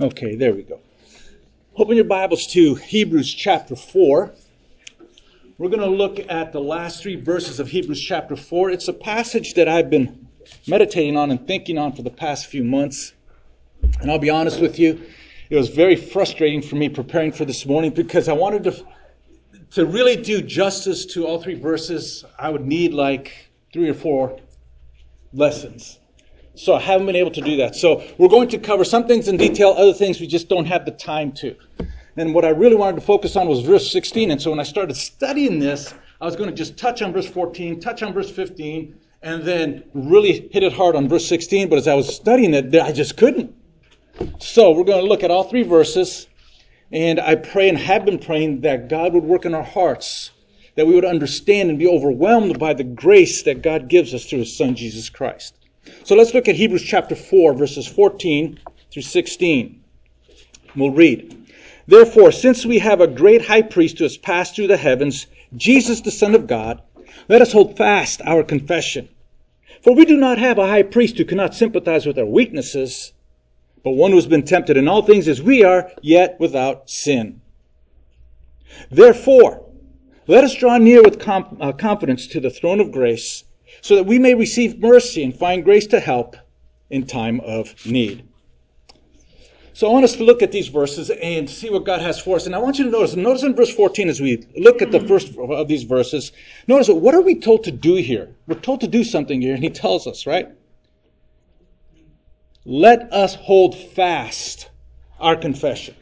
Okay, there we go. Open your Bibles to Hebrews chapter 4. We're going to look at the last three verses of Hebrews chapter 4. It's a passage that I've been meditating on and thinking on for the past few months. And I'll be honest with you, it was very frustrating for me preparing for this morning because I wanted to, to really do justice to all three verses. I would need like three or four lessons. So I haven't been able to do that. So we're going to cover some things in detail, other things we just don't have the time to. And what I really wanted to focus on was verse 16. And so when I started studying this, I was going to just touch on verse 14, touch on verse 15, and then really hit it hard on verse 16. But as I was studying it, I just couldn't. So we're going to look at all three verses. And I pray and have been praying that God would work in our hearts, that we would understand and be overwhelmed by the grace that God gives us through His Son, Jesus Christ. So let's look at Hebrews chapter 4, verses 14 through 16. We'll read. Therefore, since we have a great high priest who has passed through the heavens, Jesus the Son of God, let us hold fast our confession. For we do not have a high priest who cannot sympathize with our weaknesses, but one who has been tempted in all things as we are, yet without sin. Therefore, let us draw near with uh, confidence to the throne of grace so that we may receive mercy and find grace to help in time of need. So I want us to look at these verses and see what God has for us. And I want you to notice, notice in verse 14 as we look at the first of these verses, notice what are we told to do here? We're told to do something here, and he tells us, right? Let us hold fast our confession.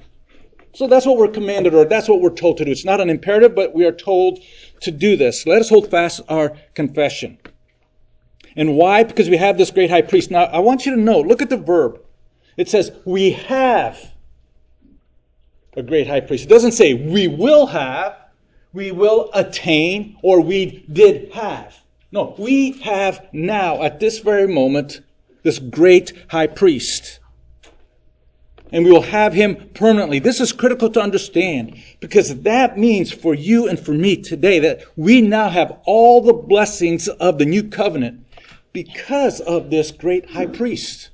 So that's what we're commanded, or that's what we're told to do. It's not an imperative, but we are told to do this. Let us hold fast our confession. And why? Because we have this great high priest. Now, I want you to know, look at the verb. It says, we have a great high priest. It doesn't say we will have, we will attain, or we did have. No, we have now, at this very moment, this great high priest. And we will have him permanently. This is critical to understand because that means for you and for me today that we now have all the blessings of the new covenant because of this great high priest.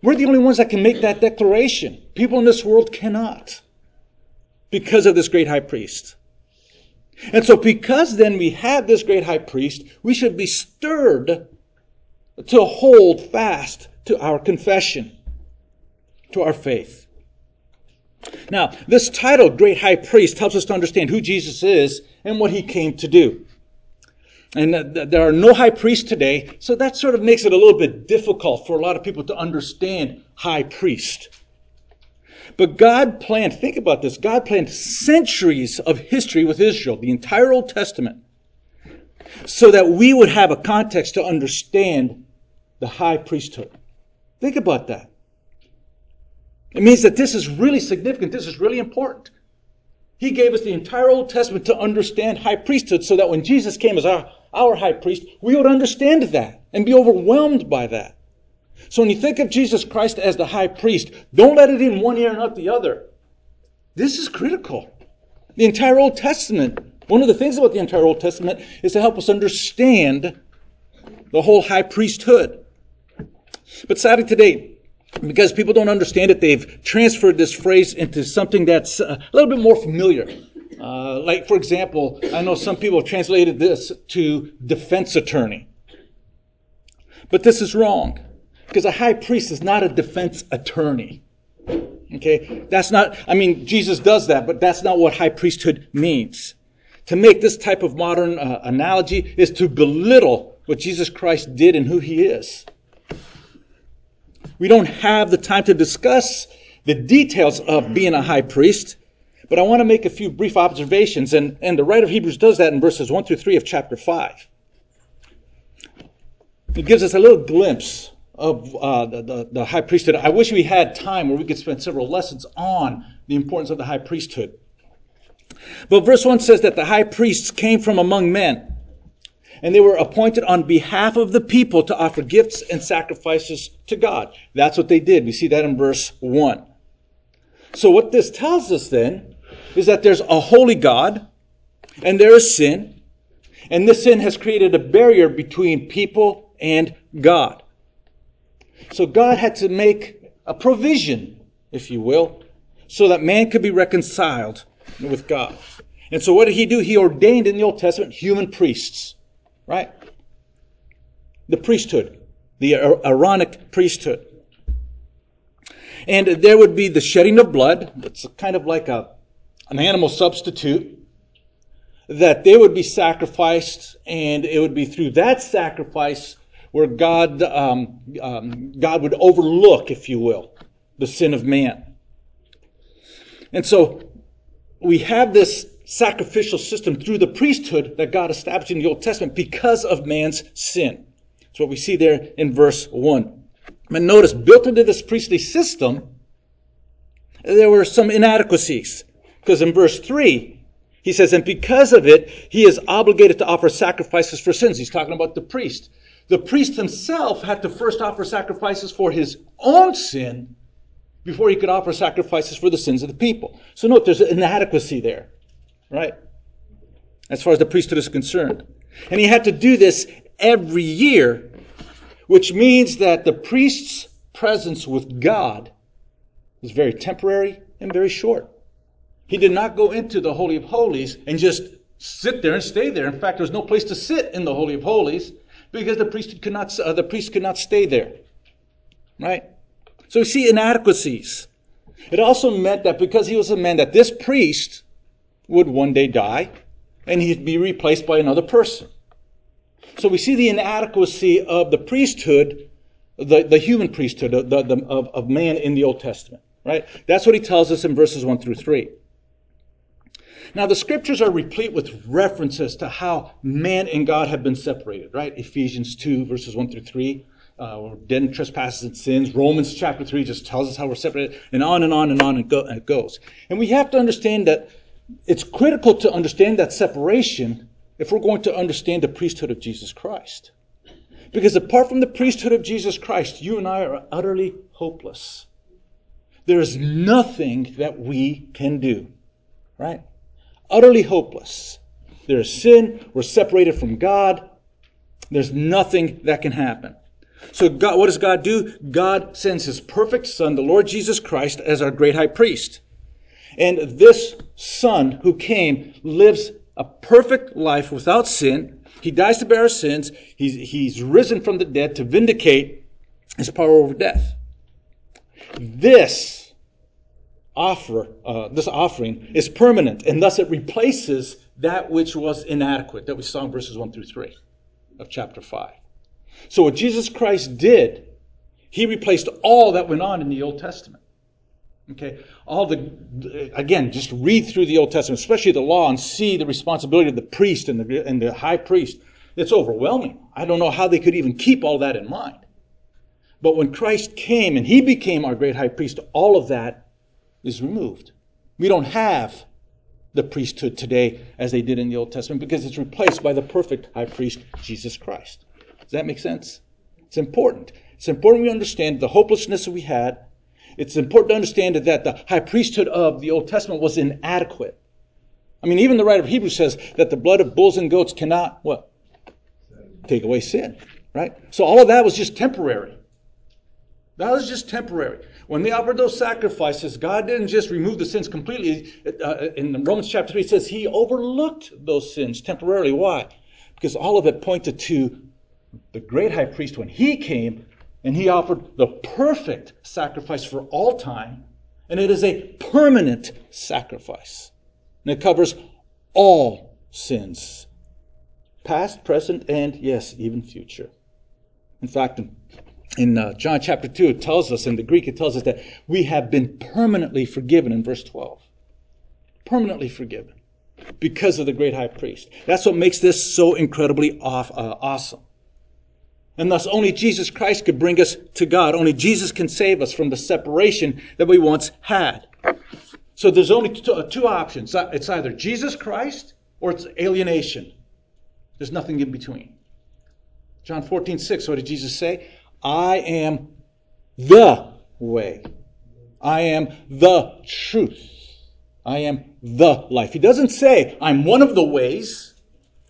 We're the only ones that can make that declaration. People in this world cannot because of this great high priest. And so, because then we have this great high priest, we should be stirred to hold fast to our confession, to our faith. Now, this title, Great High Priest, helps us to understand who Jesus is and what he came to do. And there are no high priests today, so that sort of makes it a little bit difficult for a lot of people to understand high priest. But God planned, think about this, God planned centuries of history with Israel, the entire Old Testament, so that we would have a context to understand the high priesthood. Think about that. It means that this is really significant, this is really important. He gave us the entire Old Testament to understand high priesthood so that when Jesus came as our our high priest, we would understand that and be overwhelmed by that. So when you think of Jesus Christ as the high priest, don't let it in one ear and out the other. This is critical. The entire Old Testament, one of the things about the entire Old Testament is to help us understand the whole high priesthood. But sadly today, because people don't understand it, they've transferred this phrase into something that's a little bit more familiar. Uh, like, for example, I know some people have translated this to defense attorney. But this is wrong. Because a high priest is not a defense attorney. Okay? That's not, I mean, Jesus does that, but that's not what high priesthood means. To make this type of modern uh, analogy is to belittle what Jesus Christ did and who he is. We don't have the time to discuss the details of being a high priest. But I want to make a few brief observations, and, and the writer of Hebrews does that in verses 1 through 3 of chapter 5. It gives us a little glimpse of uh, the, the, the high priesthood. I wish we had time where we could spend several lessons on the importance of the high priesthood. But verse 1 says that the high priests came from among men, and they were appointed on behalf of the people to offer gifts and sacrifices to God. That's what they did. We see that in verse 1. So what this tells us then is that there's a holy God and there is sin. And this sin has created a barrier between people and God. So God had to make a provision, if you will, so that man could be reconciled with God. And so what did he do? He ordained in the Old Testament human priests, right? The priesthood, the Aaronic priesthood. And there would be the shedding of blood. It's kind of like a, an animal substitute. That they would be sacrificed, and it would be through that sacrifice where God, um, um, God would overlook, if you will, the sin of man. And so we have this sacrificial system through the priesthood that God established in the Old Testament because of man's sin. That's what we see there in verse 1. But notice, built into this priestly system, there were some inadequacies. Because in verse 3, he says, and because of it, he is obligated to offer sacrifices for sins. He's talking about the priest. The priest himself had to first offer sacrifices for his own sin before he could offer sacrifices for the sins of the people. So note, there's an inadequacy there, right? As far as the priesthood is concerned. And he had to do this every year, which means that the priest's presence with God was very temporary and very short. He did not go into the Holy of Holies and just sit there and stay there. In fact, there was no place to sit in the Holy of Holies because the priest could not, uh, the priest could not stay there. Right? So we see inadequacies. It also meant that because he was a man, that this priest would one day die and he'd be replaced by another person. So we see the inadequacy of the priesthood, the, the human priesthood the, the, of, of man in the Old Testament. Right? That's what he tells us in verses 1 through 3. Now, the scriptures are replete with references to how man and God have been separated, right? Ephesians 2, verses 1 through 3. Uh, dead in trespasses and sins. Romans chapter 3 just tells us how we're separated, and on and on and on and, go, and it goes. And we have to understand that it's critical to understand that separation if we're going to understand the priesthood of Jesus Christ. Because apart from the priesthood of Jesus Christ, you and I are utterly hopeless. There is nothing that we can do, right? Utterly hopeless. There is sin. We're separated from God. There's nothing that can happen. So God, what does God do? God sends his perfect son, the Lord Jesus Christ, as our great high priest. And this son who came lives a perfect life without sin. He dies to bear our sins. He's, he's risen from the dead to vindicate his power over death. This offer, uh, this offering is permanent, and thus it replaces that which was inadequate that we saw in verses 1 through 3 of chapter 5. So what Jesus Christ did, he replaced all that went on in the Old Testament. Okay, all the, again, just read through the Old Testament, especially the law, and see the responsibility of the priest and the, and the high priest. It's overwhelming. I don't know how they could even keep all that in mind. But when Christ came and he became our great high priest, all of that is removed. We don't have the priesthood today as they did in the Old Testament because it's replaced by the perfect high priest, Jesus Christ. Does that make sense? It's important. It's important we understand the hopelessness that we had. It's important to understand that the high priesthood of the Old Testament was inadequate. I mean, even the writer of Hebrews says that the blood of bulls and goats cannot, what? Take away sin, right? So all of that was just temporary. That was just temporary. When they offered those sacrifices, God didn't just remove the sins completely. Uh, in Romans chapter 3, it says he overlooked those sins temporarily. Why? Because all of it pointed to the great high priest when he came and he offered the perfect sacrifice for all time. And it is a permanent sacrifice. And it covers all sins past, present, and yes, even future. In fact, in in uh, John chapter 2, it tells us, in the Greek, it tells us that we have been permanently forgiven in verse 12. Permanently forgiven because of the great high priest. That's what makes this so incredibly off, uh, awesome. And thus, only Jesus Christ could bring us to God. Only Jesus can save us from the separation that we once had. So there's only two, uh, two options. It's either Jesus Christ or it's alienation. There's nothing in between. John 14, 6, what did Jesus say? I am the way. I am the truth. I am the life. He doesn't say, I'm one of the ways.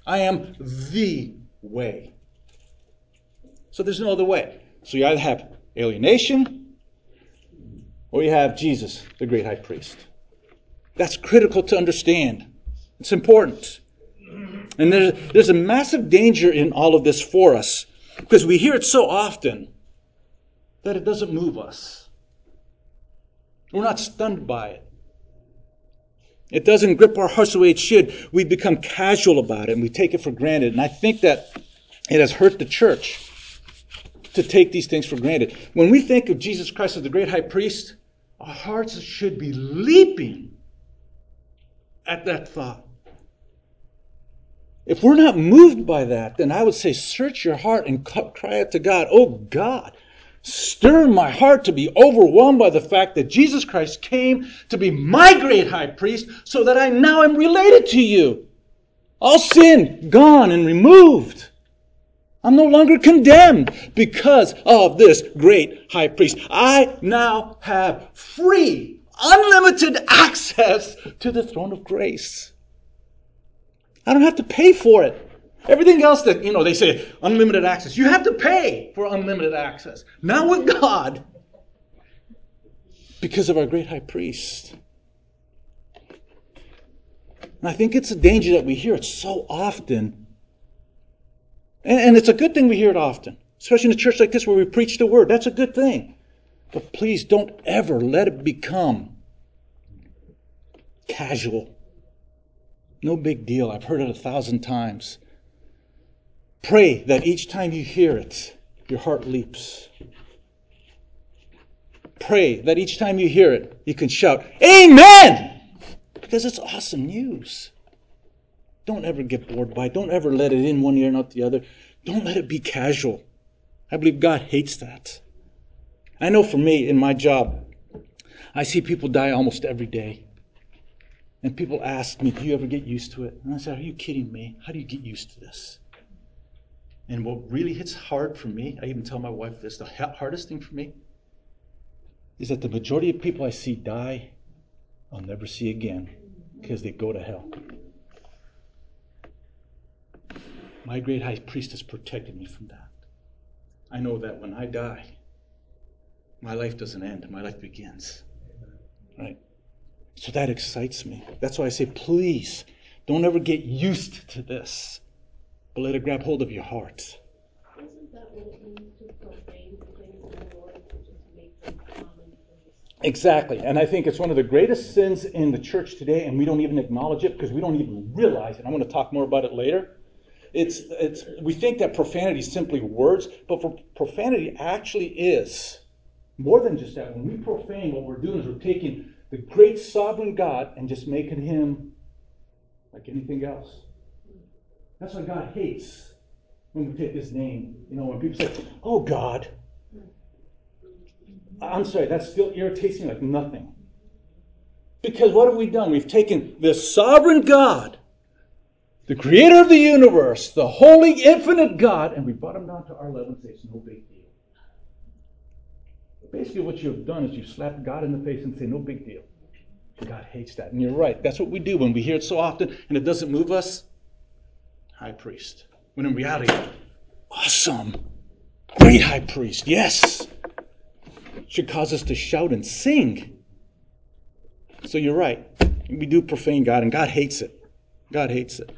I am the way. So there's no other way. So you either have alienation or you have Jesus, the great high priest. That's critical to understand. It's important. And there's, there's a massive danger in all of this for us because we hear it so often that it doesn't move us. We're not stunned by it. It doesn't grip our hearts the way it should. We become casual about it and we take it for granted. And I think that it has hurt the church to take these things for granted. When we think of Jesus Christ as the great high priest, our hearts should be leaping at that thought. If we're not moved by that, then I would say, search your heart and cry out to God, Oh God, stir my heart to be overwhelmed by the fact that Jesus Christ came to be my great high priest so that I now am related to you. All sin gone and removed. I'm no longer condemned because of this great high priest. I now have free, unlimited access to the throne of grace. I don't have to pay for it. Everything else that, you know, they say unlimited access. You have to pay for unlimited access. Not with God. Because of our great high priest. And I think it's a danger that we hear it so often. And, and it's a good thing we hear it often, especially in a church like this where we preach the word. That's a good thing. But please don't ever let it become casual. No big deal. I've heard it a thousand times. Pray that each time you hear it, your heart leaps. Pray that each time you hear it, you can shout, Amen! Because it's awesome news. Don't ever get bored by it. Don't ever let it in one ear and out the other. Don't let it be casual. I believe God hates that. I know for me, in my job, I see people die almost every day. And people ask me, Do you ever get used to it? And I say, Are you kidding me? How do you get used to this? And what really hits hard for me, I even tell my wife this the hardest thing for me is that the majority of people I see die, I'll never see again because they go to hell. My great high priest has protected me from that. I know that when I die, my life doesn't end, my life begins. Right? So that excites me. That's why I say, please, don't ever get used to this, but let it grab hold of your heart. Isn't that what it means to profane the things of the Lord, to just make them Exactly. And I think it's one of the greatest sins in the church today, and we don't even acknowledge it because we don't even realize it. I'm going to talk more about it later. It's, it's, we think that profanity is simply words, but for profanity actually is more than just that. When we profane, what we're doing is we're taking the great sovereign God and just making him like anything else. That's what God hates when we take his name. You know, when people say, Oh God. I'm sorry, that still irritates me like nothing. Because what have we done? We've taken the sovereign God, the creator of the universe, the holy, infinite God, and we brought him down to our level and say it's no big deal. Basically, what you've done is you've slapped God in the face and say, no big deal. God hates that. And you're right. That's what we do when we hear it so often and it doesn't move us. High priest. When in reality, awesome. Great high priest. Yes. Should cause us to shout and sing. So you're right. We do profane God, and God hates it. God hates it.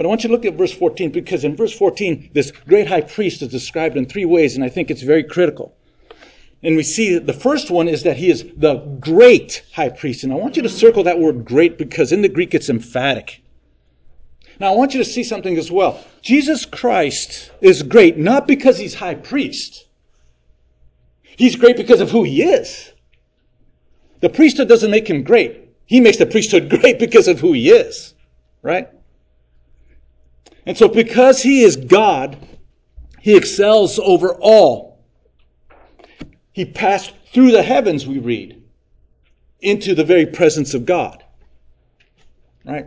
But I want you to look at verse 14 because in verse 14, this great high priest is described in three ways, and I think it's very critical. And we see the first one is that he is the great high priest. And I want you to circle that word great because in the Greek it's emphatic. Now I want you to see something as well. Jesus Christ is great not because he's high priest. He's great because of who he is. The priesthood doesn't make him great. He makes the priesthood great because of who he is. Right? And so because he is God, he excels over all. He passed through the heavens, we read, into the very presence of God. Right?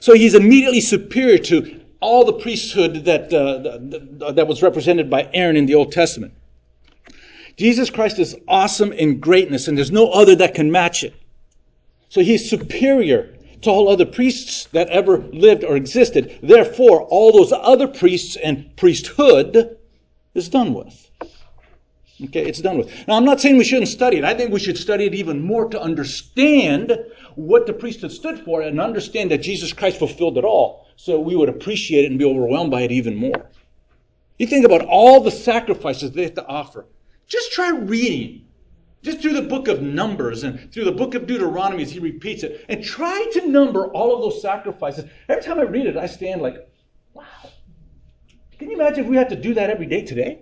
So he's immediately superior to all the priesthood that, uh, that was represented by Aaron in the Old Testament. Jesus Christ is awesome in greatness, and there's no other that can match it. So he's superior to all other priests that ever lived or existed. Therefore, all those other priests and priesthood is done with. Okay, it's done with. Now, I'm not saying we shouldn't study it. I think we should study it even more to understand what the priesthood stood for and understand that Jesus Christ fulfilled it all. So we would appreciate it and be overwhelmed by it even more. You think about all the sacrifices they have to offer. Just try reading. Just through the book of Numbers and through the book of Deuteronomy as he repeats it. And try to number all of those sacrifices. Every time I read it, I stand like, wow. Can you imagine if we had to do that every day today?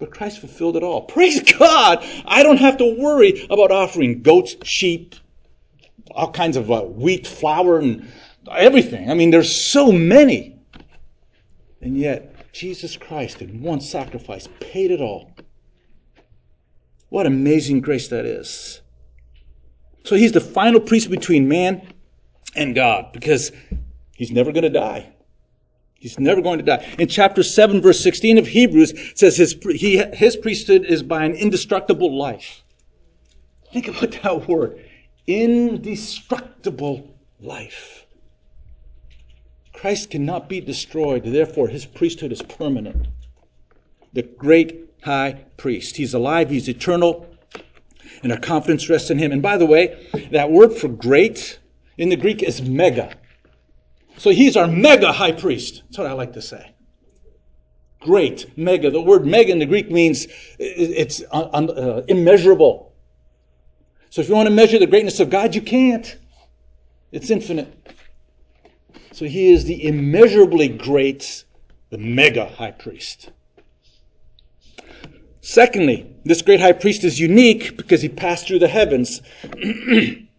But Christ fulfilled it all. Praise God! I don't have to worry about offering goats, sheep, all kinds of uh, wheat, flour, and everything. I mean, there's so many. And yet, Jesus Christ, in one sacrifice, paid it all. What amazing grace that is. So he's the final priest between man and God because he's never going to die. He's never going to die. In chapter 7, verse 16 of Hebrews, says his, he, his priesthood is by an indestructible life. Think about that word. Indestructible life. Christ cannot be destroyed, therefore his priesthood is permanent. The great high priest. He's alive, he's eternal, and our confidence rests in him. And by the way, that word for great in the Greek is mega. So he's our mega high priest. That's what I like to say. Great, mega. The word mega in the Greek means it's uh, uh, immeasurable. So if you want to measure the greatness of God, you can't. It's infinite. So he is the immeasurably great, the mega high priest. Secondly, this great high priest is unique because he passed through the heavens.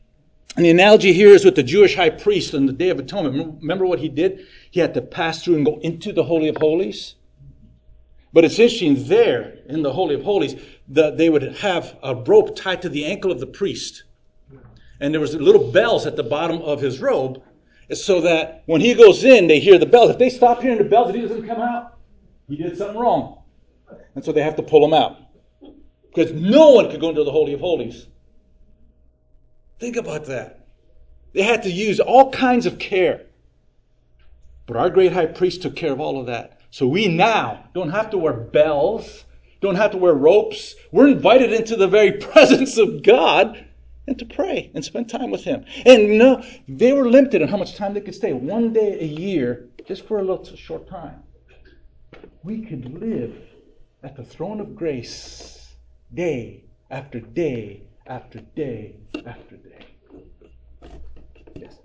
And the analogy here is with the Jewish high priest on the Day of Atonement. Remember what he did? He had to pass through and go into the Holy of Holies. But it's interesting there in the Holy of Holies that they would have a rope tied to the ankle of the priest. And there was little bells at the bottom of his robe so that when he goes in, they hear the bells. If they stop hearing the bells and he doesn't come out, he did something wrong. And so they have to pull them out. Because no one could go into the Holy of Holies Think about that. They had to use all kinds of care. But our great high priest took care of all of that. So we now don't have to wear bells, don't have to wear ropes. We're invited into the very presence of God and to pray and spend time with Him. And you know, they were limited on how much time they could stay. One day a year, just for a little short time. We could live at the throne of grace day after day after day after day. Yes.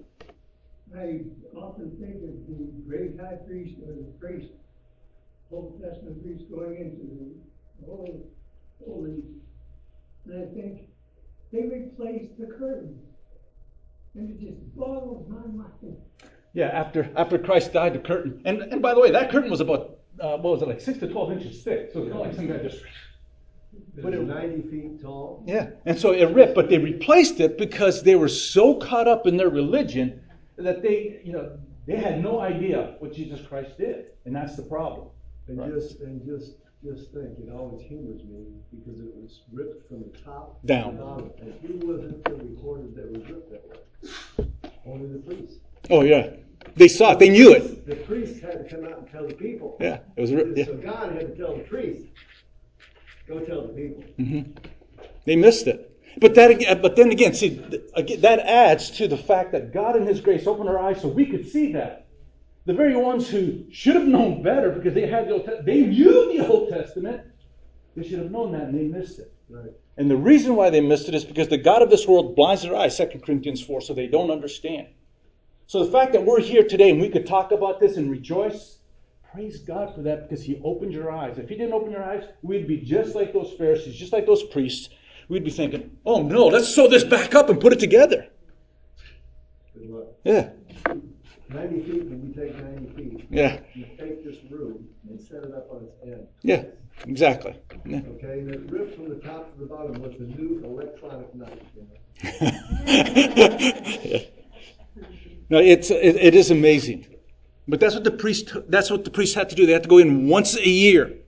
I often think of the great high priest or the priest, Old Testament priest going into the holy, holy, and I think they replaced the curtain, and it just boggles my mind. Yeah, after after Christ died, the curtain, and and by the way, that curtain was about uh, what was it like six to twelve inches thick, so it's not like some guy just but it was 90 feet tall. Yeah, and so it ripped, but they replaced it because they were so caught up in their religion that they, you know, they had no idea what Jesus Christ did, and that's the problem. And right? just and just just think, it always humors me because it was ripped from the top down. To the and who wasn't recorded that was ripped that way? Only the priest. Oh yeah. They saw it. They knew it. The priest had to come out and tell the people. Yeah, it was. Yeah. So God had to tell the priest. Go tell the people. Mm-hmm. They missed it. But that, but then again, see, that adds to the fact that God in His grace opened our eyes so we could see that. The very ones who should have known better because they had the Old they knew the Old Testament. They should have known that and they missed it. Right. And the reason why they missed it is because the God of this world blinds their eyes, 2 Corinthians 4, so they don't understand. So the fact that we're here today and we could talk about this and rejoice Praise God for that because He opened your eyes. If He didn't open your eyes, we'd be just like those Pharisees, just like those priests. We'd be thinking, oh no, let's sew this back up and put it together. Yeah. 90 feet, when you take 90 feet, yeah. you take this room and set it up on its end. Yeah, exactly. Yeah. Okay, and it ripped from the top to the bottom with the new electronic knife. You know? No, it's, it, it is amazing. But that's what the priest that's what the priests had to do. They had to go in once a year.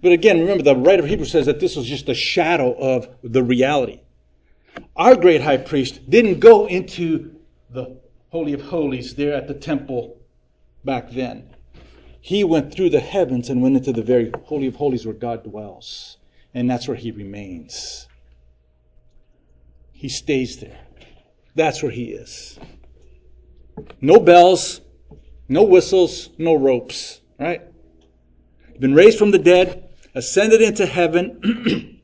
But again, remember the writer of Hebrews says that this was just a shadow of the reality. Our great high priest didn't go into the Holy of Holies there at the temple back then. He went through the heavens and went into the very Holy of Holies where God dwells. And that's where he remains. He stays there. That's where he is. No bells, no whistles, no ropes, right? Been raised from the dead, ascended into heaven.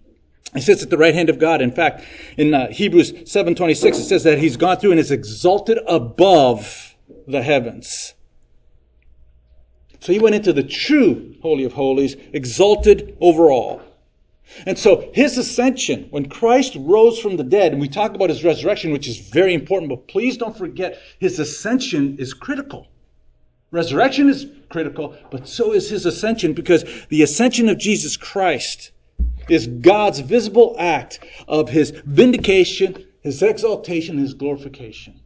He sits at the right hand of God. In fact, in uh, Hebrews 7.26, it says that he's gone through and is exalted above the heavens. So he went into the true Holy of Holies, exalted over all. And so his ascension, when Christ rose from the dead, and we talk about his resurrection, which is very important, but please don't forget his ascension is critical. Resurrection is critical, but so is his ascension because the ascension of Jesus Christ is God's visible act of his vindication, his exaltation, his glorification.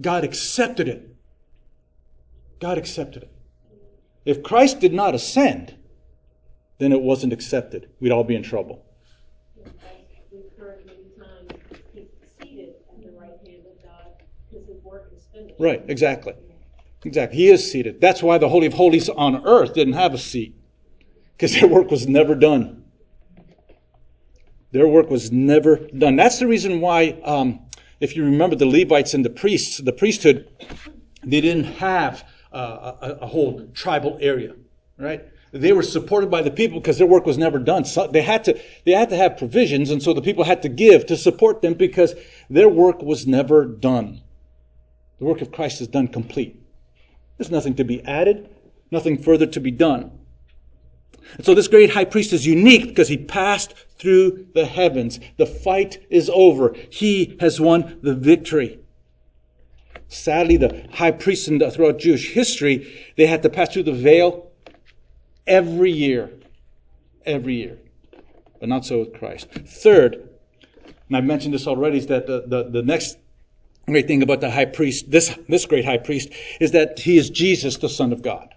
God accepted it. God accepted it. If Christ did not ascend, then it wasn't accepted. We'd all be in trouble. Right, exactly. Exactly. He is seated. That's why the Holy of Holies on earth didn't have a seat, because their work was never done. Their work was never done. That's the reason why, um, if you remember the Levites and the priests, the priesthood, they didn't have uh, a, a whole tribal area, right? They were supported by the people because their work was never done. So they had to, they had to have provisions, and so the people had to give to support them because their work was never done. The work of Christ is done complete. There's nothing to be added, nothing further to be done. And so this great high priest is unique because he passed through the heavens. The fight is over. He has won the victory. Sadly, the high priests throughout Jewish history, they had to pass through the veil every year. Every year. But not so with Christ. Third, and I've mentioned this already, is that the, the, the next great thing about the high priest, this, this great high priest, is that he is Jesus, the Son of God.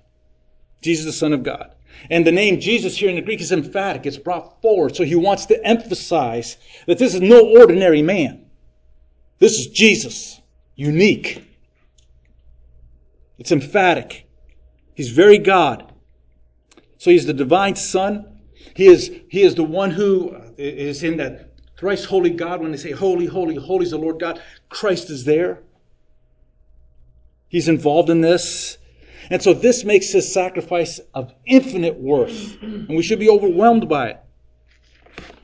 Jesus, the Son of God. And the name Jesus here in the Greek is emphatic. It's brought forward. So he wants to emphasize that this is no ordinary man. This is Jesus. Unique. It's emphatic. He's very God. So he's the divine son. He is, he is the one who uh, is in that thrice holy God. When they say holy, holy, holy is the Lord God, Christ is there. He's involved in this. And so this makes his sacrifice of infinite worth. And we should be overwhelmed by it.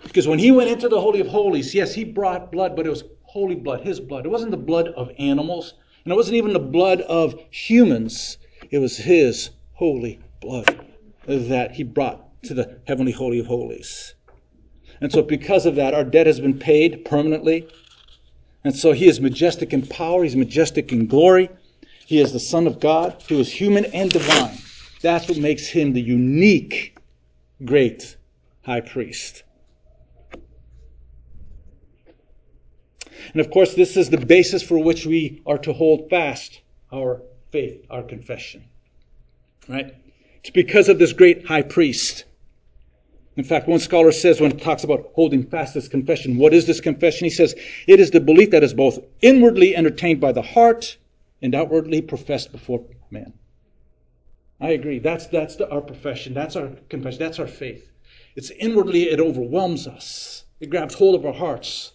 Because when he went into the Holy of Holies, yes, he brought blood, but it was holy blood, his blood. It wasn't the blood of animals, and it wasn't even the blood of humans. It was his holy blood that he brought to the heavenly Holy of Holies. And so, because of that, our debt has been paid permanently. And so, he is majestic in power, he's majestic in glory. He is the Son of God he who is human and divine. That's what makes him the unique great high priest. And of course, this is the basis for which we are to hold fast our faith, our confession. Right? It's because of this great high priest. In fact, one scholar says when he talks about holding fast this confession, what is this confession? He says, it is the belief that is both inwardly entertained by the heart and outwardly professed before man. I agree. That's, that's the, our profession. That's our confession. That's our faith. It's inwardly, it overwhelms us. It grabs hold of our hearts.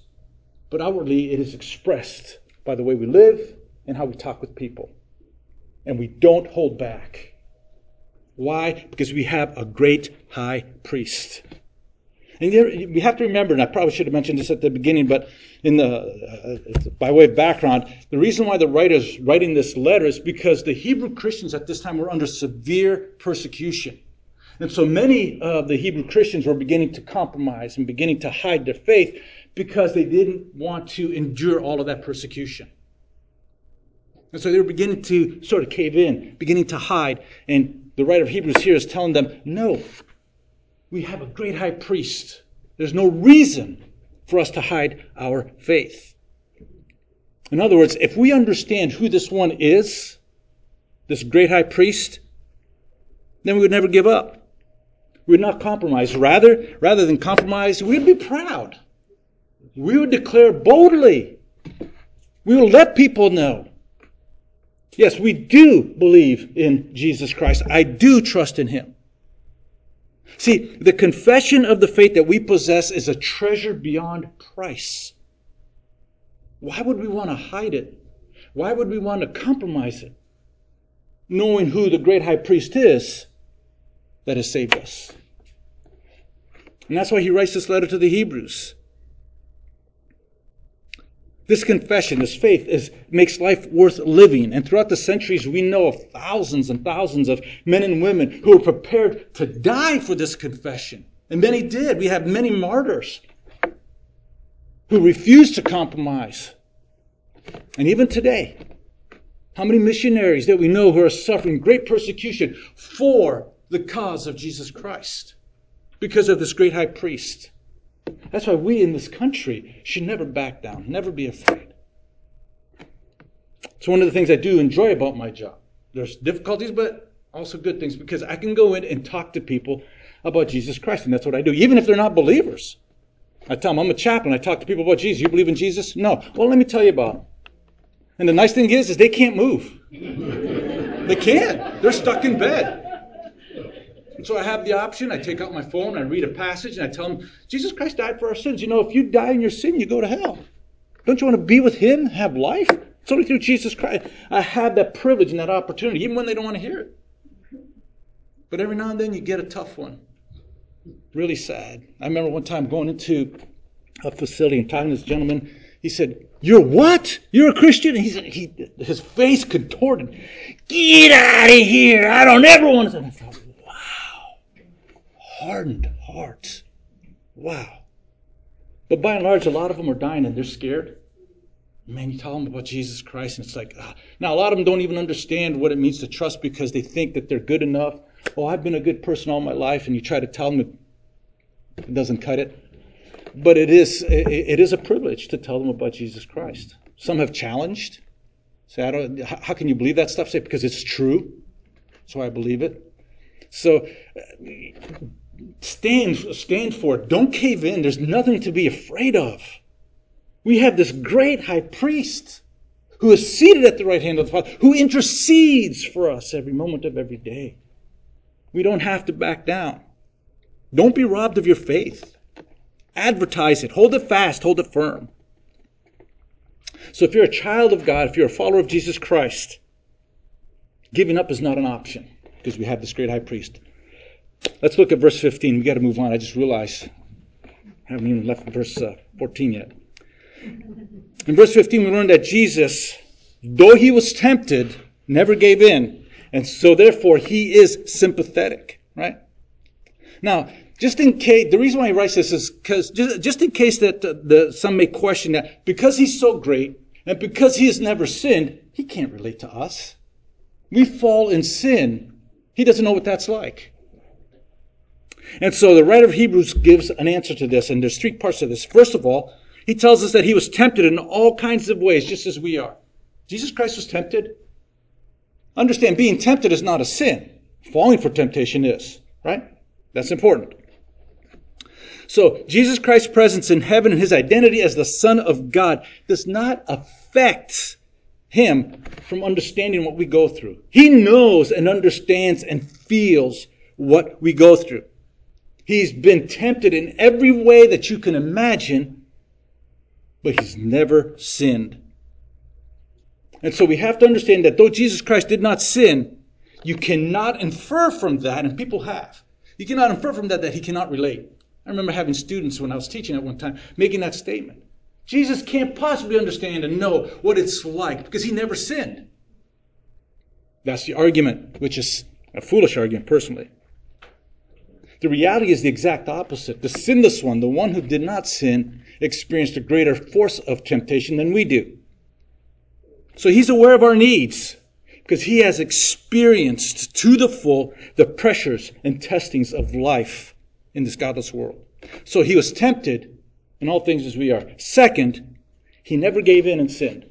But outwardly, it is expressed by the way we live and how we talk with people. And we don't hold back. Why? Because we have a great high priest. And we have to remember, and I probably should have mentioned this at the beginning, but in the, uh, by way of background, the reason why the writer is writing this letter is because the Hebrew Christians at this time were under severe persecution. And so many of the Hebrew Christians were beginning to compromise and beginning to hide their faith because they didn't want to endure all of that persecution. And so they were beginning to sort of cave in, beginning to hide. And the writer of Hebrews here is telling them, no, we have a great high priest. There's no reason for us to hide our faith. In other words, if we understand who this one is, this great high priest, then we would never give up. We would not compromise. Rather, rather than compromise, we'd be proud. We would declare boldly. We will let people know Yes, we do believe in Jesus Christ. I do trust in him. See, the confession of the faith that we possess is a treasure beyond price. Why would we want to hide it? Why would we want to compromise it? Knowing who the great high priest is that has saved us. And that's why he writes this letter to the Hebrews. This confession, this faith, is, makes life worth living. And throughout the centuries, we know of thousands and thousands of men and women who were prepared to die for this confession. And many did. We have many martyrs who refused to compromise. And even today, how many missionaries that we know who are suffering great persecution for the cause of Jesus Christ because of this great high priest? That's why we in this country should never back down, never be afraid. It's one of the things I do enjoy about my job. There's difficulties, but also good things because I can go in and talk to people about Jesus Christ, and that's what I do, even if they're not believers. I tell them, I'm a chaplain. I talk to people about Jesus. You believe in Jesus? No. Well, let me tell you about him. And the nice thing is, is they can't move. they can't. They're stuck in bed. And so I have the option. I take out my phone, I read a passage, and I tell them, Jesus Christ died for our sins. You know, if you die in your sin, you go to hell. Don't you want to be with Him, have life? It's only through Jesus Christ. I have that privilege and that opportunity, even when they don't want to hear it. But every now and then you get a tough one. Really sad. I remember one time going into a facility and talking to this gentleman. He said, You're what? You're a Christian? And he, he, his face contorted. Get out of here. I don't ever want to hardened hearts. Wow. But by and large, a lot of them are dying and they're scared. Man, you tell them about Jesus Christ, and it's like, ah. now a lot of them don't even understand what it means to trust because they think that they're good enough. Oh, I've been a good person all my life, and you try to tell them it doesn't cut it. But it is, it is a privilege to tell them about Jesus Christ. Some have challenged. Say, I don't, how can you believe that stuff? Say, because it's true. That's why I believe it. So stand, stand for it. Don't cave in. There's nothing to be afraid of. We have this great high priest who is seated at the right hand of the Father, who intercedes for us every moment of every day. We don't have to back down. Don't be robbed of your faith. Advertise it. Hold it fast. Hold it firm. So if you're a child of God, if you're a follower of Jesus Christ, giving up is not an option because we have this great high priest. Let's look at verse 15. We got to move on. I just realized I haven't even left verse uh, 14 yet. In verse 15, we learn that Jesus, though he was tempted, never gave in. And so therefore, he is sympathetic, right? Now, just in case, the reason why he writes this is because just, just in case that uh, the, some may question that because he's so great and because he has never sinned, he can't relate to us. We fall in sin. He doesn't know what that's like. And so the writer of Hebrews gives an answer to this, and there's three parts to this. First of all, he tells us that he was tempted in all kinds of ways, just as we are. Jesus Christ was tempted. Understand, being tempted is not a sin. Falling for temptation is, right? That's important. So, Jesus Christ's presence in heaven and his identity as the Son of God does not affect him from understanding what we go through. He knows and understands and feels what we go through. He's been tempted in every way that you can imagine, but he's never sinned. And so we have to understand that though Jesus Christ did not sin, you cannot infer from that, and people have, you cannot infer from that that he cannot relate. I remember having students when I was teaching at one time making that statement. Jesus can't possibly understand and know what it's like because he never sinned. That's the argument, which is a foolish argument personally. The reality is the exact opposite. The sinless one, the one who did not sin, experienced a greater force of temptation than we do. So he's aware of our needs because he has experienced to the full the pressures and testings of life in this godless world. So he was tempted in all things as we are. Second, he never gave in and sinned.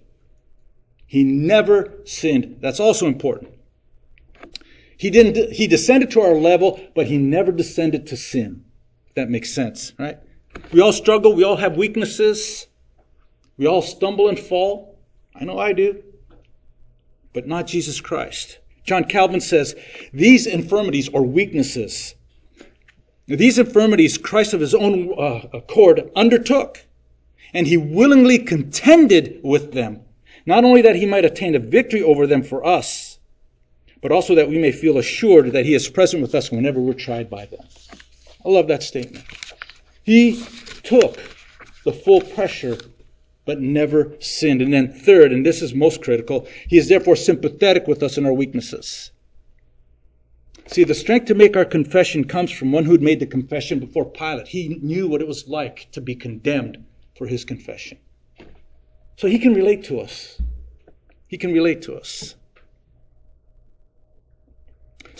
He never sinned. That's also important. He didn't, he descended to our level, but he never descended to sin. If that makes sense, right? We all struggle. We all have weaknesses. We all stumble and fall. I know I do. but not Jesus Christ. John Calvin says, These infirmities or weaknesses, these infirmities Christ of his own uh, accord undertook, and he willingly contended with them, not only that he might attain a victory over them for us, but also that we may feel assured that he is present with us whenever we're tried by them. I love that statement. He took the full pressure but never sinned. And then, third, and this is most critical, he is therefore sympathetic with us in our weaknesses. See, the strength to make our confession comes from one who'd made the confession before Pilate. He knew what it was like to be condemned for his confession. So he can relate to us. He can relate to us.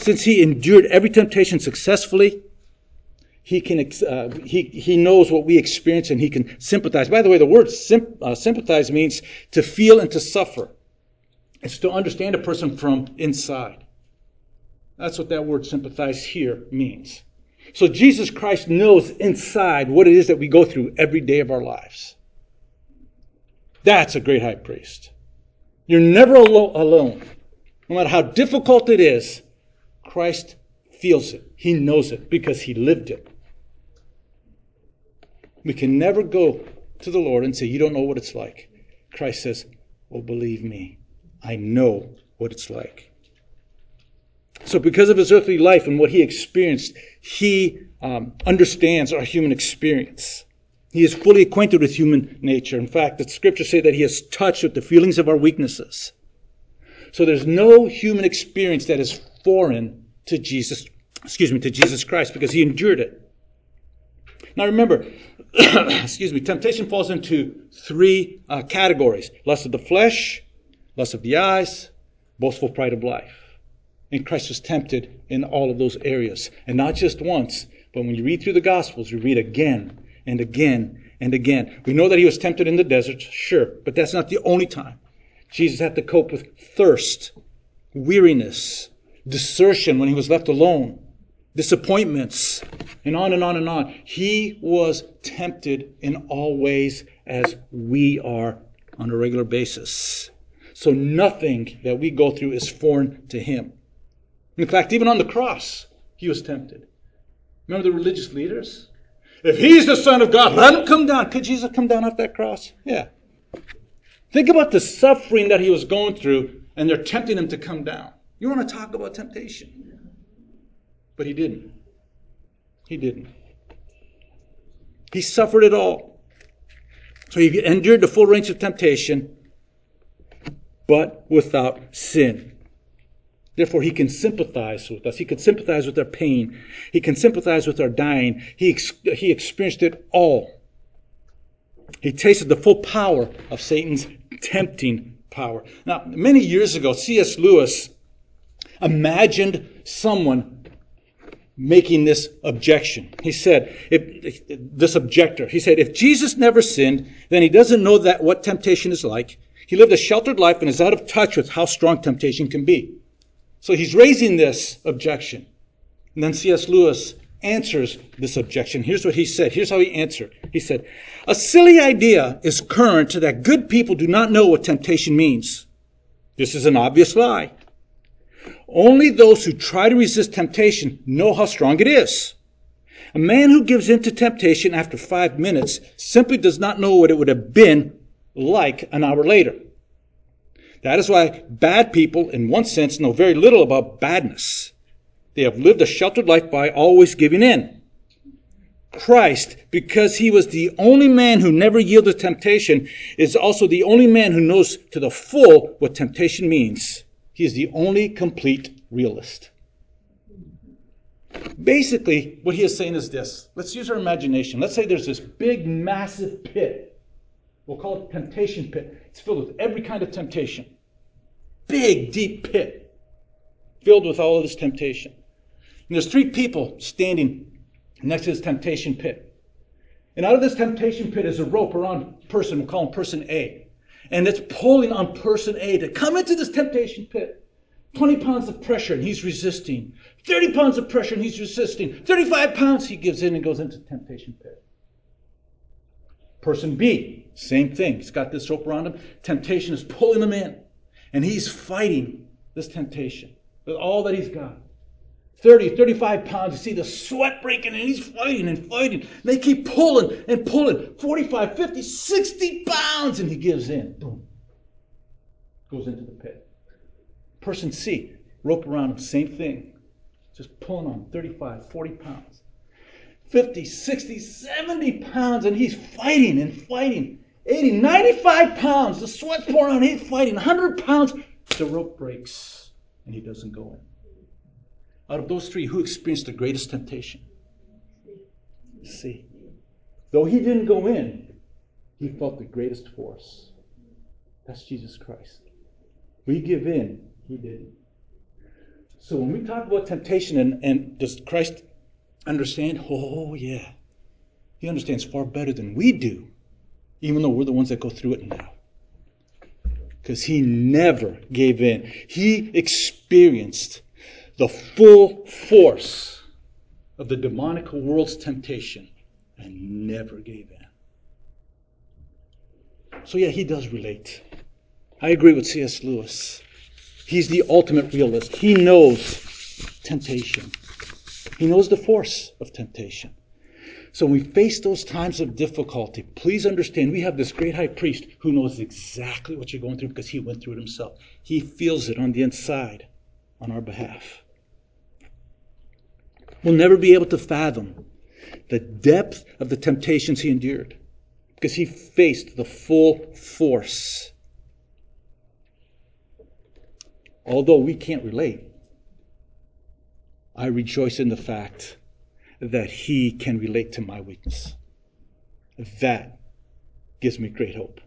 Since he endured every temptation successfully, he can uh, he he knows what we experience and he can sympathize. By the way, the word uh, sympathize means to feel and to suffer. It's to understand a person from inside. That's what that word sympathize here means. So Jesus Christ knows inside what it is that we go through every day of our lives. That's a great high priest. You're never alone. No matter how difficult it is, Christ feels it. He knows it because he lived it. We can never go to the Lord and say, You don't know what it's like. Christ says, Well, believe me, I know what it's like. So, because of his earthly life and what he experienced, he um, understands our human experience. He is fully acquainted with human nature. In fact, the scriptures say that he is touched with the feelings of our weaknesses. So there's no human experience that is foreign to Jesus, excuse me, to Jesus Christ because he endured it. Now remember, excuse me, temptation falls into three uh, categories lust of the flesh, lust of the eyes, boastful pride of life. And Christ was tempted in all of those areas. And not just once, but when you read through the Gospels, you read again and again and again. We know that he was tempted in the desert, sure, but that's not the only time. Jesus had to cope with thirst, weariness, desertion when he was left alone, disappointments, and on and on and on. He was tempted in all ways as we are on a regular basis. So nothing that we go through is foreign to him. In fact, even on the cross, he was tempted. Remember the religious leaders? If he's the Son of God, let him come down. Could Jesus come down off that cross? Yeah. Think about the suffering that he was going through, and they're tempting him to come down. You want to talk about temptation? But he didn't. He didn't. He suffered it all. So he endured the full range of temptation, but without sin. Therefore, he can sympathize with us. He can sympathize with our pain. He can sympathize with our dying. He, ex- he experienced it all. He tasted the full power of Satan's tempting power. Now, many years ago, C.S. Lewis imagined someone making this objection. He said, if, this objector, he said, if Jesus never sinned, then he doesn't know that what temptation is like. He lived a sheltered life and is out of touch with how strong temptation can be. So he's raising this objection. And then C.S. Lewis answers this objection. Here's what he said. Here's how he answered. He said, A silly idea is current that good people do not know what temptation means. This is an obvious lie. Only those who try to resist temptation know how strong it is. A man who gives in to temptation after five minutes simply does not know what it would have been like an hour later. That is why bad people, in one sense, know very little about badness. They have lived a sheltered life by always giving in. Christ, because he was the only man who never yielded temptation, is also the only man who knows to the full what temptation means. He is the only complete realist. Basically, what he is saying is this. Let's use our imagination. Let's say there's this big, massive pit. We'll call it temptation pit. It's filled with every kind of temptation. Big, deep pit filled with all of this temptation. And there's three people standing next to this temptation pit. And out of this temptation pit is a rope around person, we'll call him person A. And it's pulling on person A to come into this temptation pit. 20 pounds of pressure and he's resisting. 30 pounds of pressure and he's resisting. 35 pounds he gives in and goes into the temptation pit. Person B, same thing. He's got this rope around him. Temptation is pulling him in. And he's fighting this temptation with all that he's got. 30, 35 pounds. You see the sweat breaking, and he's fighting and fighting. They keep pulling and pulling. 45, 50, 60 pounds, and he gives in. Boom. Goes into the pit. Person C, rope around him, same thing. Just pulling on 35, 40 pounds. 50, 60, 70 pounds, and he's fighting and fighting. 80, 95 pounds, the sweat's pouring on, he's fighting. 100 pounds, the rope breaks, and he doesn't go in. Out of those three, who experienced the greatest temptation? See. Though he didn't go in, he felt the greatest force. That's Jesus Christ. We give in, he didn't. So when we talk about temptation and, and does Christ understand? Oh, yeah. He understands far better than we do, even though we're the ones that go through it now. Because he never gave in. He experienced the full force of the demonic world's temptation and never gave in. So, yeah, he does relate. I agree with C.S. Lewis. He's the ultimate realist. He knows temptation, he knows the force of temptation. So when we face those times of difficulty, please understand we have this great high priest who knows exactly what you're going through because he went through it himself. He feels it on the inside on our behalf. We'll never be able to fathom the depth of the temptations he endured because he faced the full force. Although we can't relate, I rejoice in the fact that he can relate to my weakness. That gives me great hope.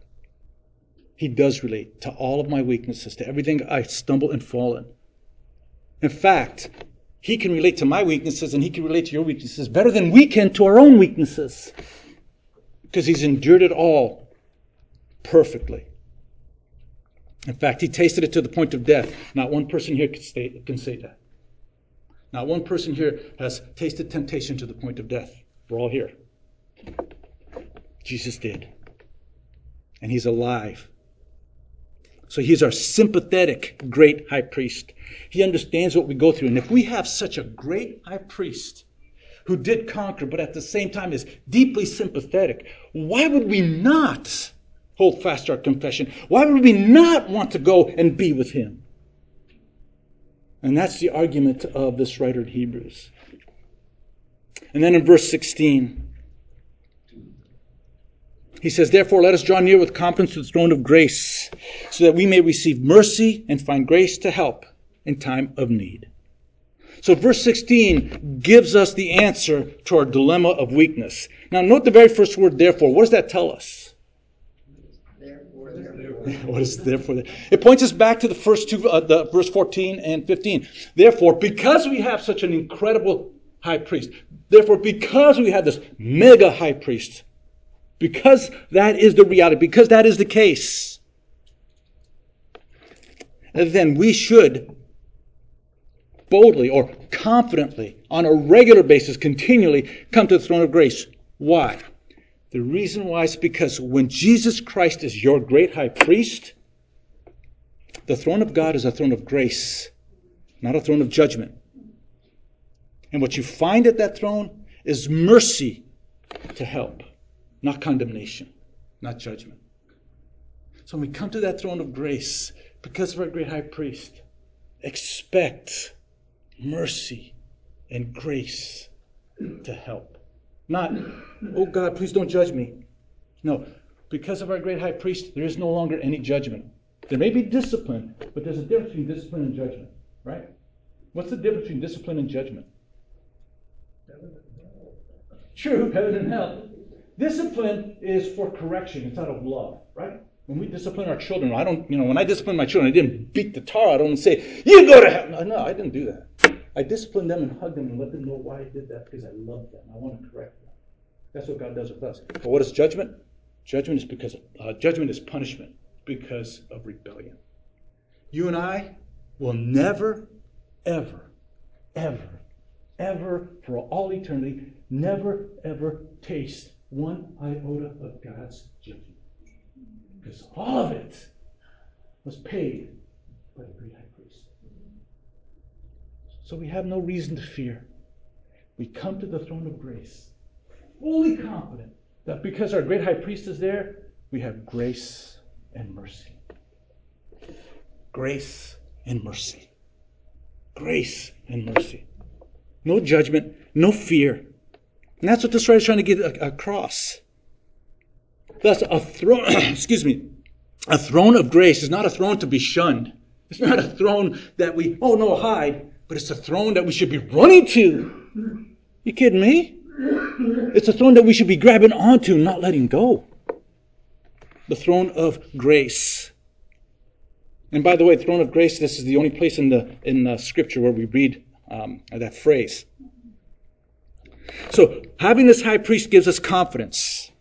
He does relate to all of my weaknesses, to everything I stumble and fall in. In fact, he can relate to my weaknesses and he can relate to your weaknesses better than we can to our own weaknesses. Because he's endured it all perfectly. In fact, he tasted it to the point of death. Not one person here can, stay, can say that. Not one person here has tasted temptation to the point of death. We're all here. Jesus did. And he's alive. So he's our sympathetic great high priest. He understands what we go through. And if we have such a great high priest who did conquer, but at the same time is deeply sympathetic, why would we not hold fast our confession? Why would we not want to go and be with him? And that's the argument of this writer in Hebrews. And then in verse 16, he says, Therefore, let us draw near with confidence to the throne of grace, so that we may receive mercy and find grace to help in time of need. So, verse 16 gives us the answer to our dilemma of weakness. Now, note the very first word, therefore. What does that tell us? what is therefore? It points us back to the first two, uh, the verse 14 and 15. Therefore, because we have such an incredible high priest, therefore, because we have this mega high priest, because that is the reality, because that is the case, then we should boldly or confidently, on a regular basis, continually come to the throne of grace. Why? The reason why is because when Jesus Christ is your great high priest, the throne of God is a throne of grace, not a throne of judgment. And what you find at that throne is mercy to help not condemnation, not judgment. So when we come to that throne of grace, because of our great high priest, expect mercy and grace to help. Not, oh God, please don't judge me. No, because of our great high priest, there is no longer any judgment. There may be discipline, but there's a difference between discipline and judgment, right? What's the difference between discipline and judgment? True, heaven and hell. Discipline is for correction. It's out of love, right? When we discipline our children, I don't, you know, when I discipline my children, I didn't beat the tar them and say, you go to hell. No, no, I didn't do that. I disciplined them and hugged them and let them know why I did that because I love them. I want to correct them. That's what God does with us. But what is judgment? Judgment is because of, uh, judgment is punishment because of rebellion. You and I will never, ever, ever, ever, for all eternity, never, ever taste one iota of God's judgment. Because all of it was paid by the great high priest. So we have no reason to fear. We come to the throne of grace, fully confident that because our great high priest is there, we have grace and mercy. Grace and mercy. Grace and mercy. No judgment, no fear. And that's what this writer is trying to get across. Thus, a throne, excuse me, a throne of grace is not a throne to be shunned. It's not a throne that we, oh no, hide, but it's a throne that we should be running to. You kidding me? It's a throne that we should be grabbing onto, not letting go. The throne of grace. And by the way, throne of grace, this is the only place in the, in the scripture where we read um, that phrase. So, having this high priest gives us confidence.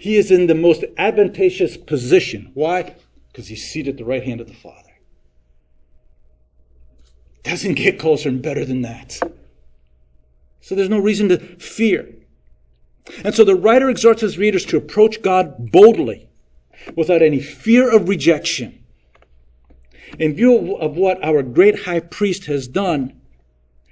He is in the most advantageous position. Why? Because he's seated at the right hand of the Father. Doesn't get closer and better than that. So there's no reason to fear. And so the writer exhorts his readers to approach God boldly without any fear of rejection. In view of what our great high priest has done,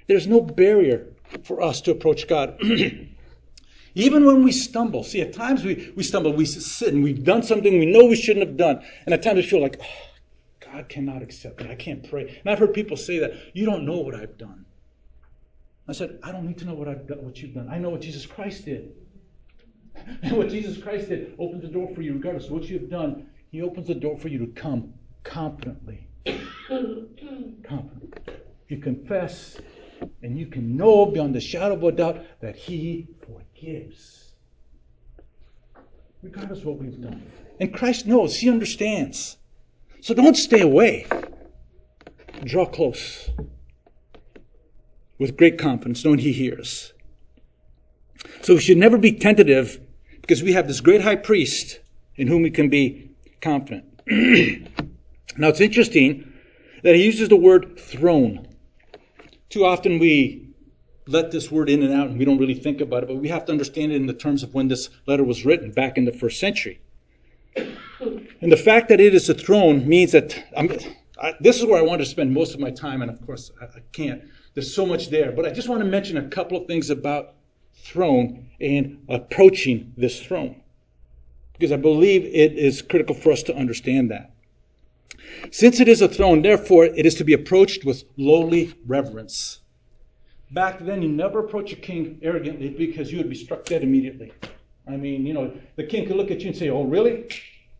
there's no barrier for us to approach God. Even when we stumble, see, at times we, we stumble, we sit and we've done something we know we shouldn't have done. And at times we feel like, oh, God cannot accept it. I can't pray. And I've heard people say that, you don't know what I've done. I said, I don't need to know what I've done, what you've done. I know what Jesus Christ did. And what Jesus Christ did opens the door for you, regardless of what you've done. He opens the door for you to come confidently. confidently. You confess, and you can know beyond the shadow of a doubt that He forgives. Regardless of what we've done. And Christ knows, He understands. So don't stay away. Draw close with great confidence, knowing He hears. So we should never be tentative because we have this great high priest in whom we can be confident. now it's interesting that he uses the word throne. Too often we let this word in and out and we don't really think about it, but we have to understand it in the terms of when this letter was written back in the first century. And the fact that it is a throne means that I, this is where I want to spend most of my time, and of course I, I can't. There's so much there. But I just want to mention a couple of things about throne and approaching this throne. Because I believe it is critical for us to understand that. Since it is a throne, therefore, it is to be approached with lowly reverence. Back then, you never approach a king arrogantly because you would be struck dead immediately. I mean, you know, the king could look at you and say, Oh, really?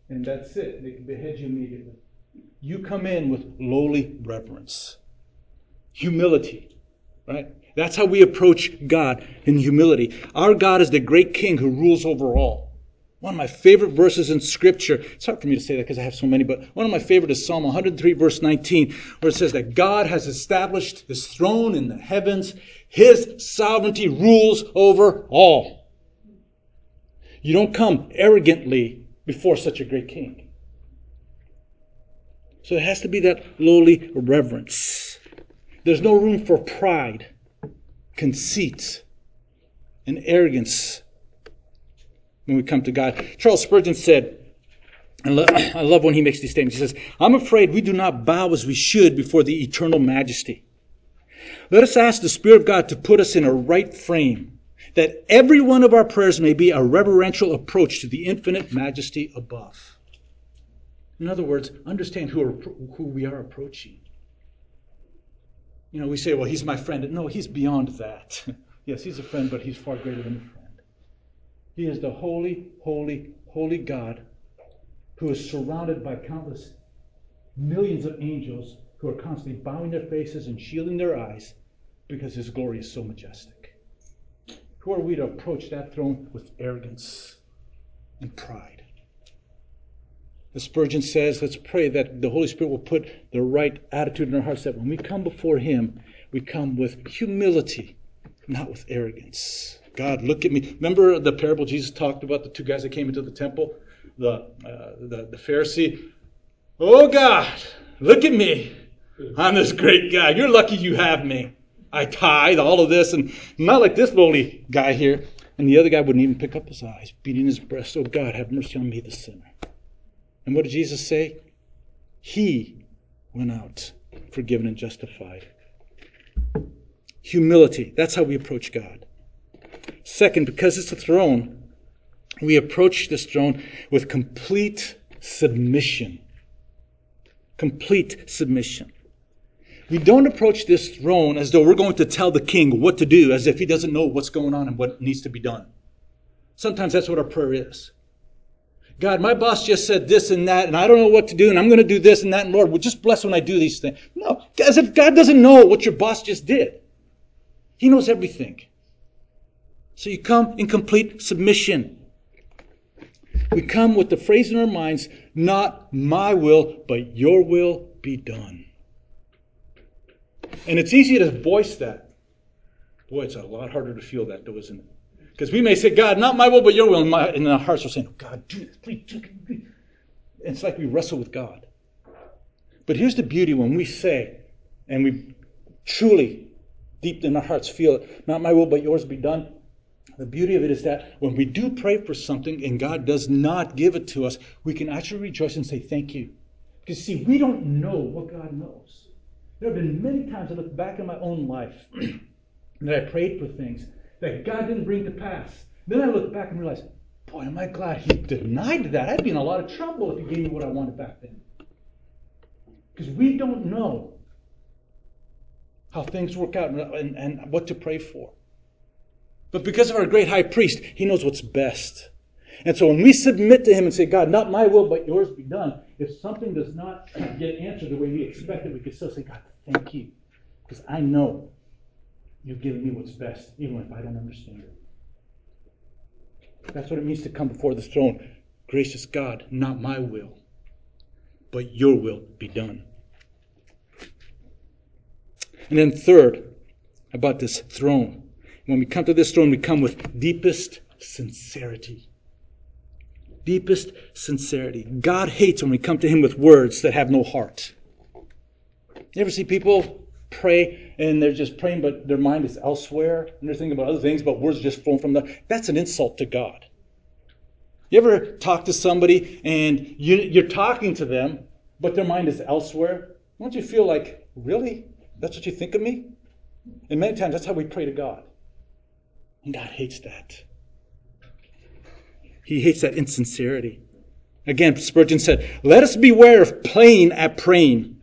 And that's it. They could behead you immediately. You come in with lowly reverence humility, right? That's how we approach God in humility. Our God is the great king who rules over all. One of my favorite verses in scripture, it's hard for me to say that because I have so many, but one of my favorite is Psalm 103 verse 19, where it says that God has established his throne in the heavens. His sovereignty rules over all. You don't come arrogantly before such a great king. So it has to be that lowly reverence. There's no room for pride, conceit, and arrogance when we come to God. Charles Spurgeon said, I love when he makes these statements. He says, I'm afraid we do not bow as we should before the eternal majesty. Let us ask the Spirit of God to put us in a right frame, that every one of our prayers may be a reverential approach to the infinite majesty above. In other words, understand who, who we are approaching. You know, we say, well, he's my friend. No, he's beyond that. yes, he's a friend, but he's far greater than. He is the holy, holy, holy God who is surrounded by countless millions of angels who are constantly bowing their faces and shielding their eyes because his glory is so majestic. Who are we to approach that throne with arrogance and pride? As Spurgeon says, let's pray that the Holy Spirit will put the right attitude in our hearts that when we come before Him, we come with humility, not with arrogance. God, look at me. Remember the parable Jesus talked about the two guys that came into the temple? The, uh, the, the Pharisee. Oh, God, look at me. I'm this great guy. You're lucky you have me. I tithe, all of this, and not like this lowly guy here. And the other guy wouldn't even pick up his eyes, beating his breast. Oh, God, have mercy on me, the sinner. And what did Jesus say? He went out, forgiven and justified. Humility. That's how we approach God. Second, because it's a throne, we approach this throne with complete submission. Complete submission. We don't approach this throne as though we're going to tell the king what to do, as if he doesn't know what's going on and what needs to be done. Sometimes that's what our prayer is. God, my boss just said this and that, and I don't know what to do, and I'm going to do this and that, and Lord, will just bless when I do these things. No, as if God doesn't know what your boss just did. He knows everything. So you come in complete submission. We come with the phrase in our minds, not my will, but your will be done. And it's easy to voice that. Boy, it's a lot harder to feel that, though, isn't it? Because we may say, God, not my will, but your will. And, my, and our hearts are saying, oh, God, do this, please, do this. It's like we wrestle with God. But here's the beauty when we say, and we truly, deep in our hearts, feel it, not my will, but yours be done. The beauty of it is that when we do pray for something and God does not give it to us, we can actually rejoice and say, Thank you. Because, see, we don't know what God knows. There have been many times I look back in my own life that I prayed for things that God didn't bring to pass. Then I look back and realize, boy, am I glad He denied that. I'd be in a lot of trouble if He gave me what I wanted back then. Because we don't know how things work out and, and, and what to pray for. But because of our great high priest, he knows what's best. And so when we submit to him and say, God, not my will, but yours be done, if something does not get answered the way we expect it, we can still say, God, thank you. Because I know you've given me what's best, even if I don't understand it. That's what it means to come before the throne. Gracious God, not my will, but your will be done. And then, third, about this throne. When we come to this throne, we come with deepest sincerity. Deepest sincerity. God hates when we come to Him with words that have no heart. You ever see people pray and they're just praying, but their mind is elsewhere and they're thinking about other things, but words just flowing from them? That's an insult to God. You ever talk to somebody and you, are talking to them, but their mind is elsewhere? Don't you feel like, really? That's what you think of me? And many times that's how we pray to God. And God hates that. He hates that insincerity. Again, Spurgeon said, Let us beware of playing at praying.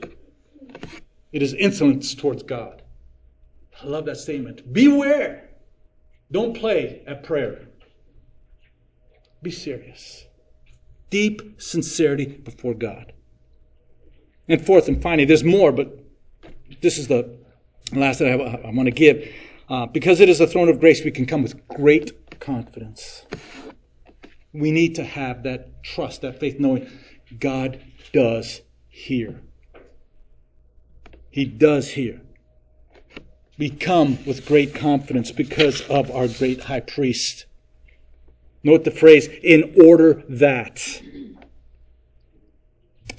It is insolence towards God. I love that statement. Beware. Don't play at prayer. Be serious. Deep sincerity before God. And fourth and finally, there's more, but this is the last that I, I want to give. Uh, because it is a throne of grace, we can come with great confidence. We need to have that trust, that faith, knowing God does hear. He does hear. We come with great confidence because of our great high priest. Note the phrase, in order that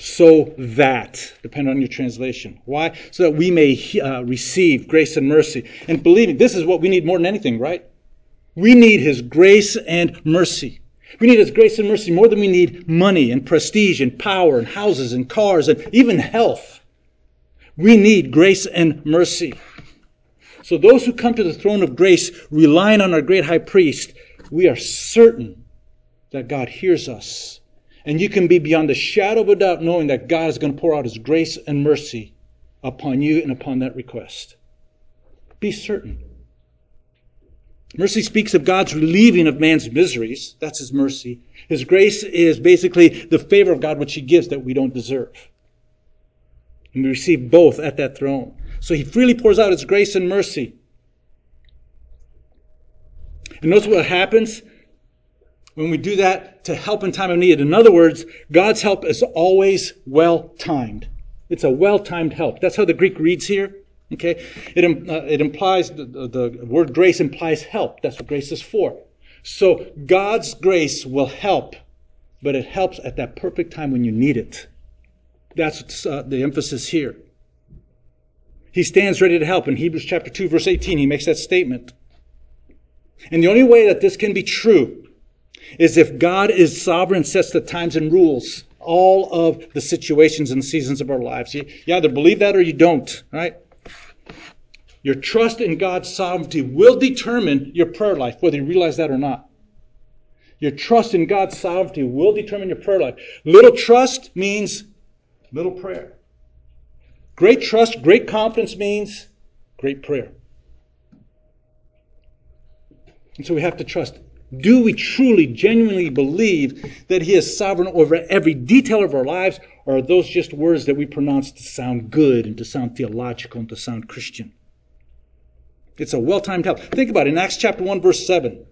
so that, depending on your translation. Why? So that we may uh, receive grace and mercy. And believing, this is what we need more than anything, right? We need His grace and mercy. We need His grace and mercy more than we need money and prestige and power and houses and cars and even health. We need grace and mercy. So those who come to the throne of grace, relying on our great high priest, we are certain that God hears us and you can be beyond the shadow of a doubt knowing that God is going to pour out His grace and mercy upon you and upon that request. Be certain. Mercy speaks of God's relieving of man's miseries. That's His mercy. His grace is basically the favor of God which He gives that we don't deserve. And we receive both at that throne. So He freely pours out His grace and mercy. And notice what happens when we do that to help in time of need. In other words, God's help is always well timed. It's a well timed help. That's how the Greek reads here. Okay, it, uh, it implies the, the word grace implies help. That's what grace is for. So God's grace will help, but it helps at that perfect time when you need it. That's uh, the emphasis here. He stands ready to help. In Hebrews chapter 2, verse 18, he makes that statement. And the only way that this can be true is if God is sovereign, sets the times and rules all of the situations and seasons of our lives. You, you either believe that or you don't, right? Your trust in God's sovereignty will determine your prayer life, whether you realize that or not. Your trust in God's sovereignty will determine your prayer life. Little trust means little prayer. Great trust, great confidence means great prayer. And so we have to trust. Do we truly, genuinely believe that He is sovereign over every detail of our lives, or are those just words that we pronounce to sound good and to sound theological and to sound Christian? It's a well timed help. Think about it. In Acts chapter 1, verse 7,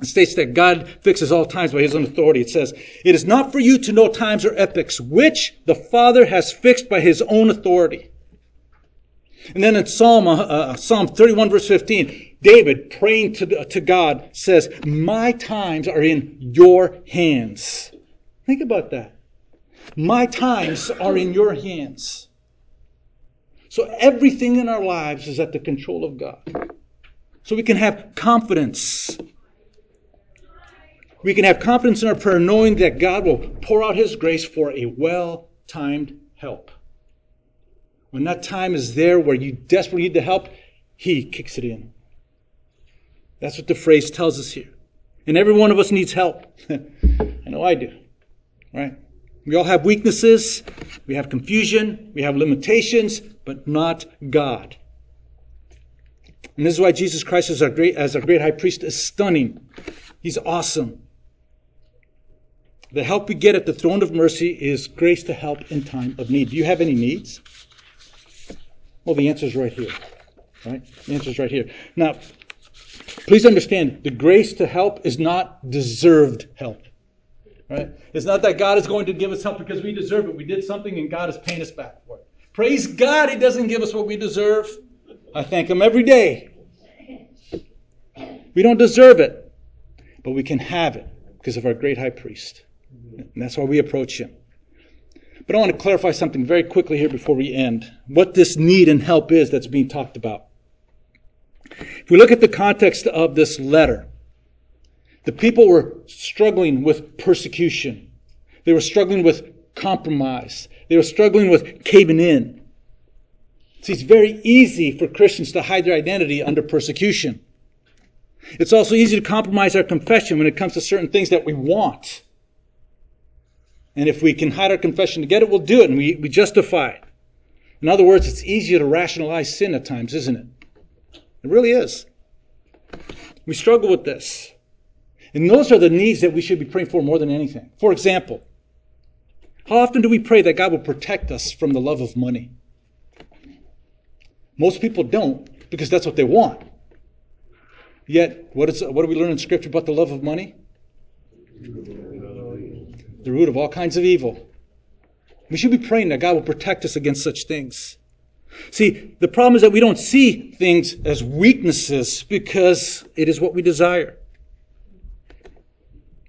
it states that God fixes all times by His own authority. It says, It is not for you to know times or epochs, which the Father has fixed by His own authority. And then in Psalm, uh, uh Psalm 31, verse 15, David, praying to, to God, says, My times are in your hands. Think about that. My times are in your hands. So everything in our lives is at the control of God. So we can have confidence. We can have confidence in our prayer knowing that God will pour out His grace for a well timed help. When that time is there where you desperately need the help, He kicks it in. That's what the phrase tells us here. And every one of us needs help. I know I do. Right? We all have weaknesses. We have confusion. We have limitations, but not God. And this is why Jesus Christ as our great, as our great high priest is stunning. He's awesome. The help we get at the throne of mercy is grace to help in time of need. Do you have any needs? Well, the answer is right here. Right? The answer is right here. Now, Please understand, the grace to help is not deserved help. Right? It's not that God is going to give us help because we deserve it. We did something and God is paying us back for it. Praise God, He doesn't give us what we deserve. I thank Him every day. We don't deserve it, but we can have it because of our great high priest. And that's why we approach Him. But I want to clarify something very quickly here before we end. What this need and help is that's being talked about. If we look at the context of this letter, the people were struggling with persecution. They were struggling with compromise. They were struggling with caving in. See, it's very easy for Christians to hide their identity under persecution. It's also easy to compromise our confession when it comes to certain things that we want. And if we can hide our confession to get it, we'll do it and we, we justify it. In other words, it's easier to rationalize sin at times, isn't it? It really is. We struggle with this. And those are the needs that we should be praying for more than anything. For example, how often do we pray that God will protect us from the love of money? Most people don't because that's what they want. Yet, what, is, what do we learn in Scripture about the love of money? The root of all kinds of evil. We should be praying that God will protect us against such things. See, the problem is that we don't see things as weaknesses because it is what we desire.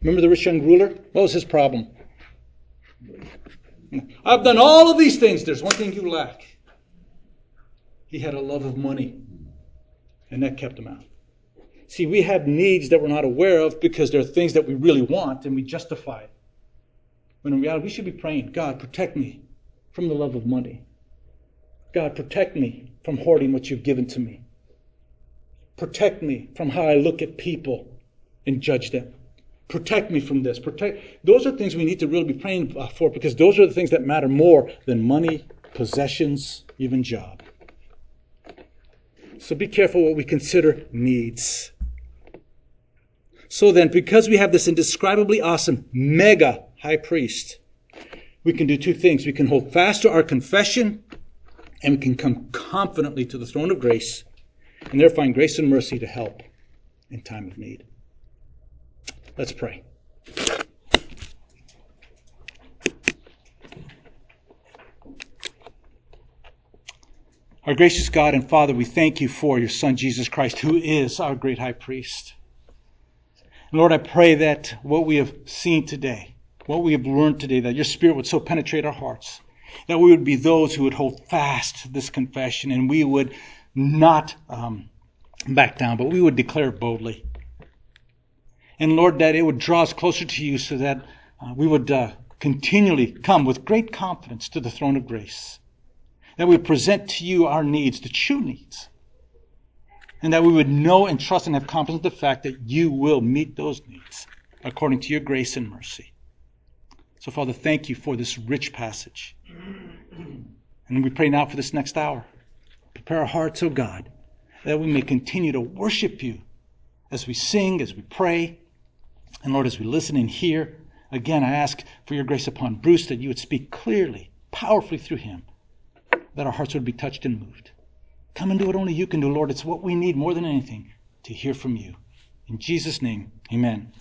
Remember the rich young ruler? What was his problem? I've done all of these things. There's one thing you lack. He had a love of money, and that kept him out. See, we have needs that we're not aware of because they're things that we really want and we justify it. When in reality, we should be praying, God, protect me from the love of money. God, protect me from hoarding what you've given to me. Protect me from how I look at people and judge them. Protect me from this. Protect. Those are things we need to really be praying uh, for because those are the things that matter more than money, possessions, even job. So be careful what we consider needs. So then, because we have this indescribably awesome mega high priest, we can do two things. We can hold fast to our confession and we can come confidently to the throne of grace and there find grace and mercy to help in time of need. Let's pray. Our gracious God and Father, we thank you for your Son, Jesus Christ, who is our great high priest. Lord, I pray that what we have seen today, what we have learned today, that your Spirit would so penetrate our hearts that we would be those who would hold fast this confession and we would not um, back down, but we would declare boldly. And Lord, that it would draw us closer to you so that uh, we would uh, continually come with great confidence to the throne of grace. That we present to you our needs, the true needs. And that we would know and trust and have confidence in the fact that you will meet those needs according to your grace and mercy. So, Father, thank you for this rich passage. And we pray now for this next hour. Prepare our hearts, O God, that we may continue to worship you as we sing, as we pray, and Lord, as we listen and hear. Again, I ask for your grace upon Bruce that you would speak clearly, powerfully through him, that our hearts would be touched and moved. Come and do what only you can do, Lord. It's what we need more than anything to hear from you. In Jesus' name, amen.